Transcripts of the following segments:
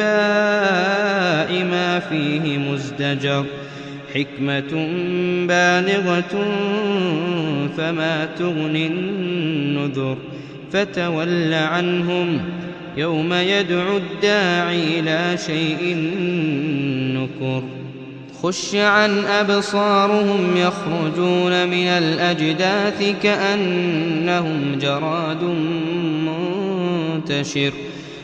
الأنباء ما فيه مزدجر حكمة بالغة فما تغني النذر فتول عنهم يوم يدعو الداعي لا شيء نكر خش عن أبصارهم يخرجون من الأجداث كأنهم جراد منتشر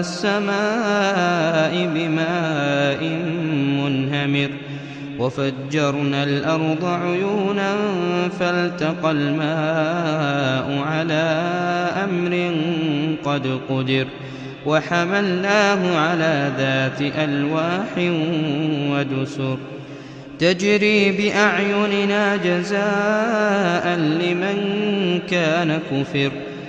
السماء بماء منهمر وفجرنا الأرض عيونا فالتقى الماء على أمر قد قدر وحملناه على ذات ألواح ودسر تجري بأعيننا جزاء لمن كان كفر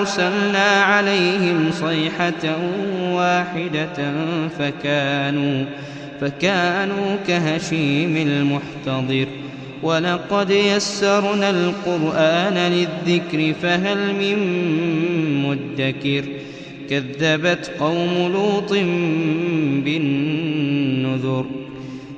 أرسلنا عليهم صيحة واحدة فكانوا فكانوا كهشيم المحتضر. ولقد يسرنا القرآن للذكر فهل من مدكر؟ كذبت قوم لوط بالنذر.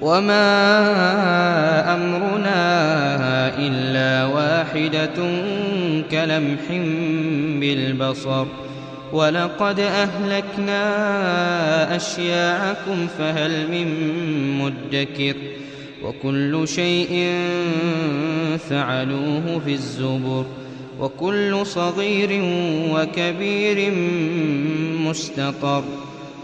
وما أمرنا إلا واحدة كلمح بالبصر ولقد أهلكنا أشياعكم فهل من مدكر وكل شيء فعلوه في الزبر وكل صغير وكبير مستقر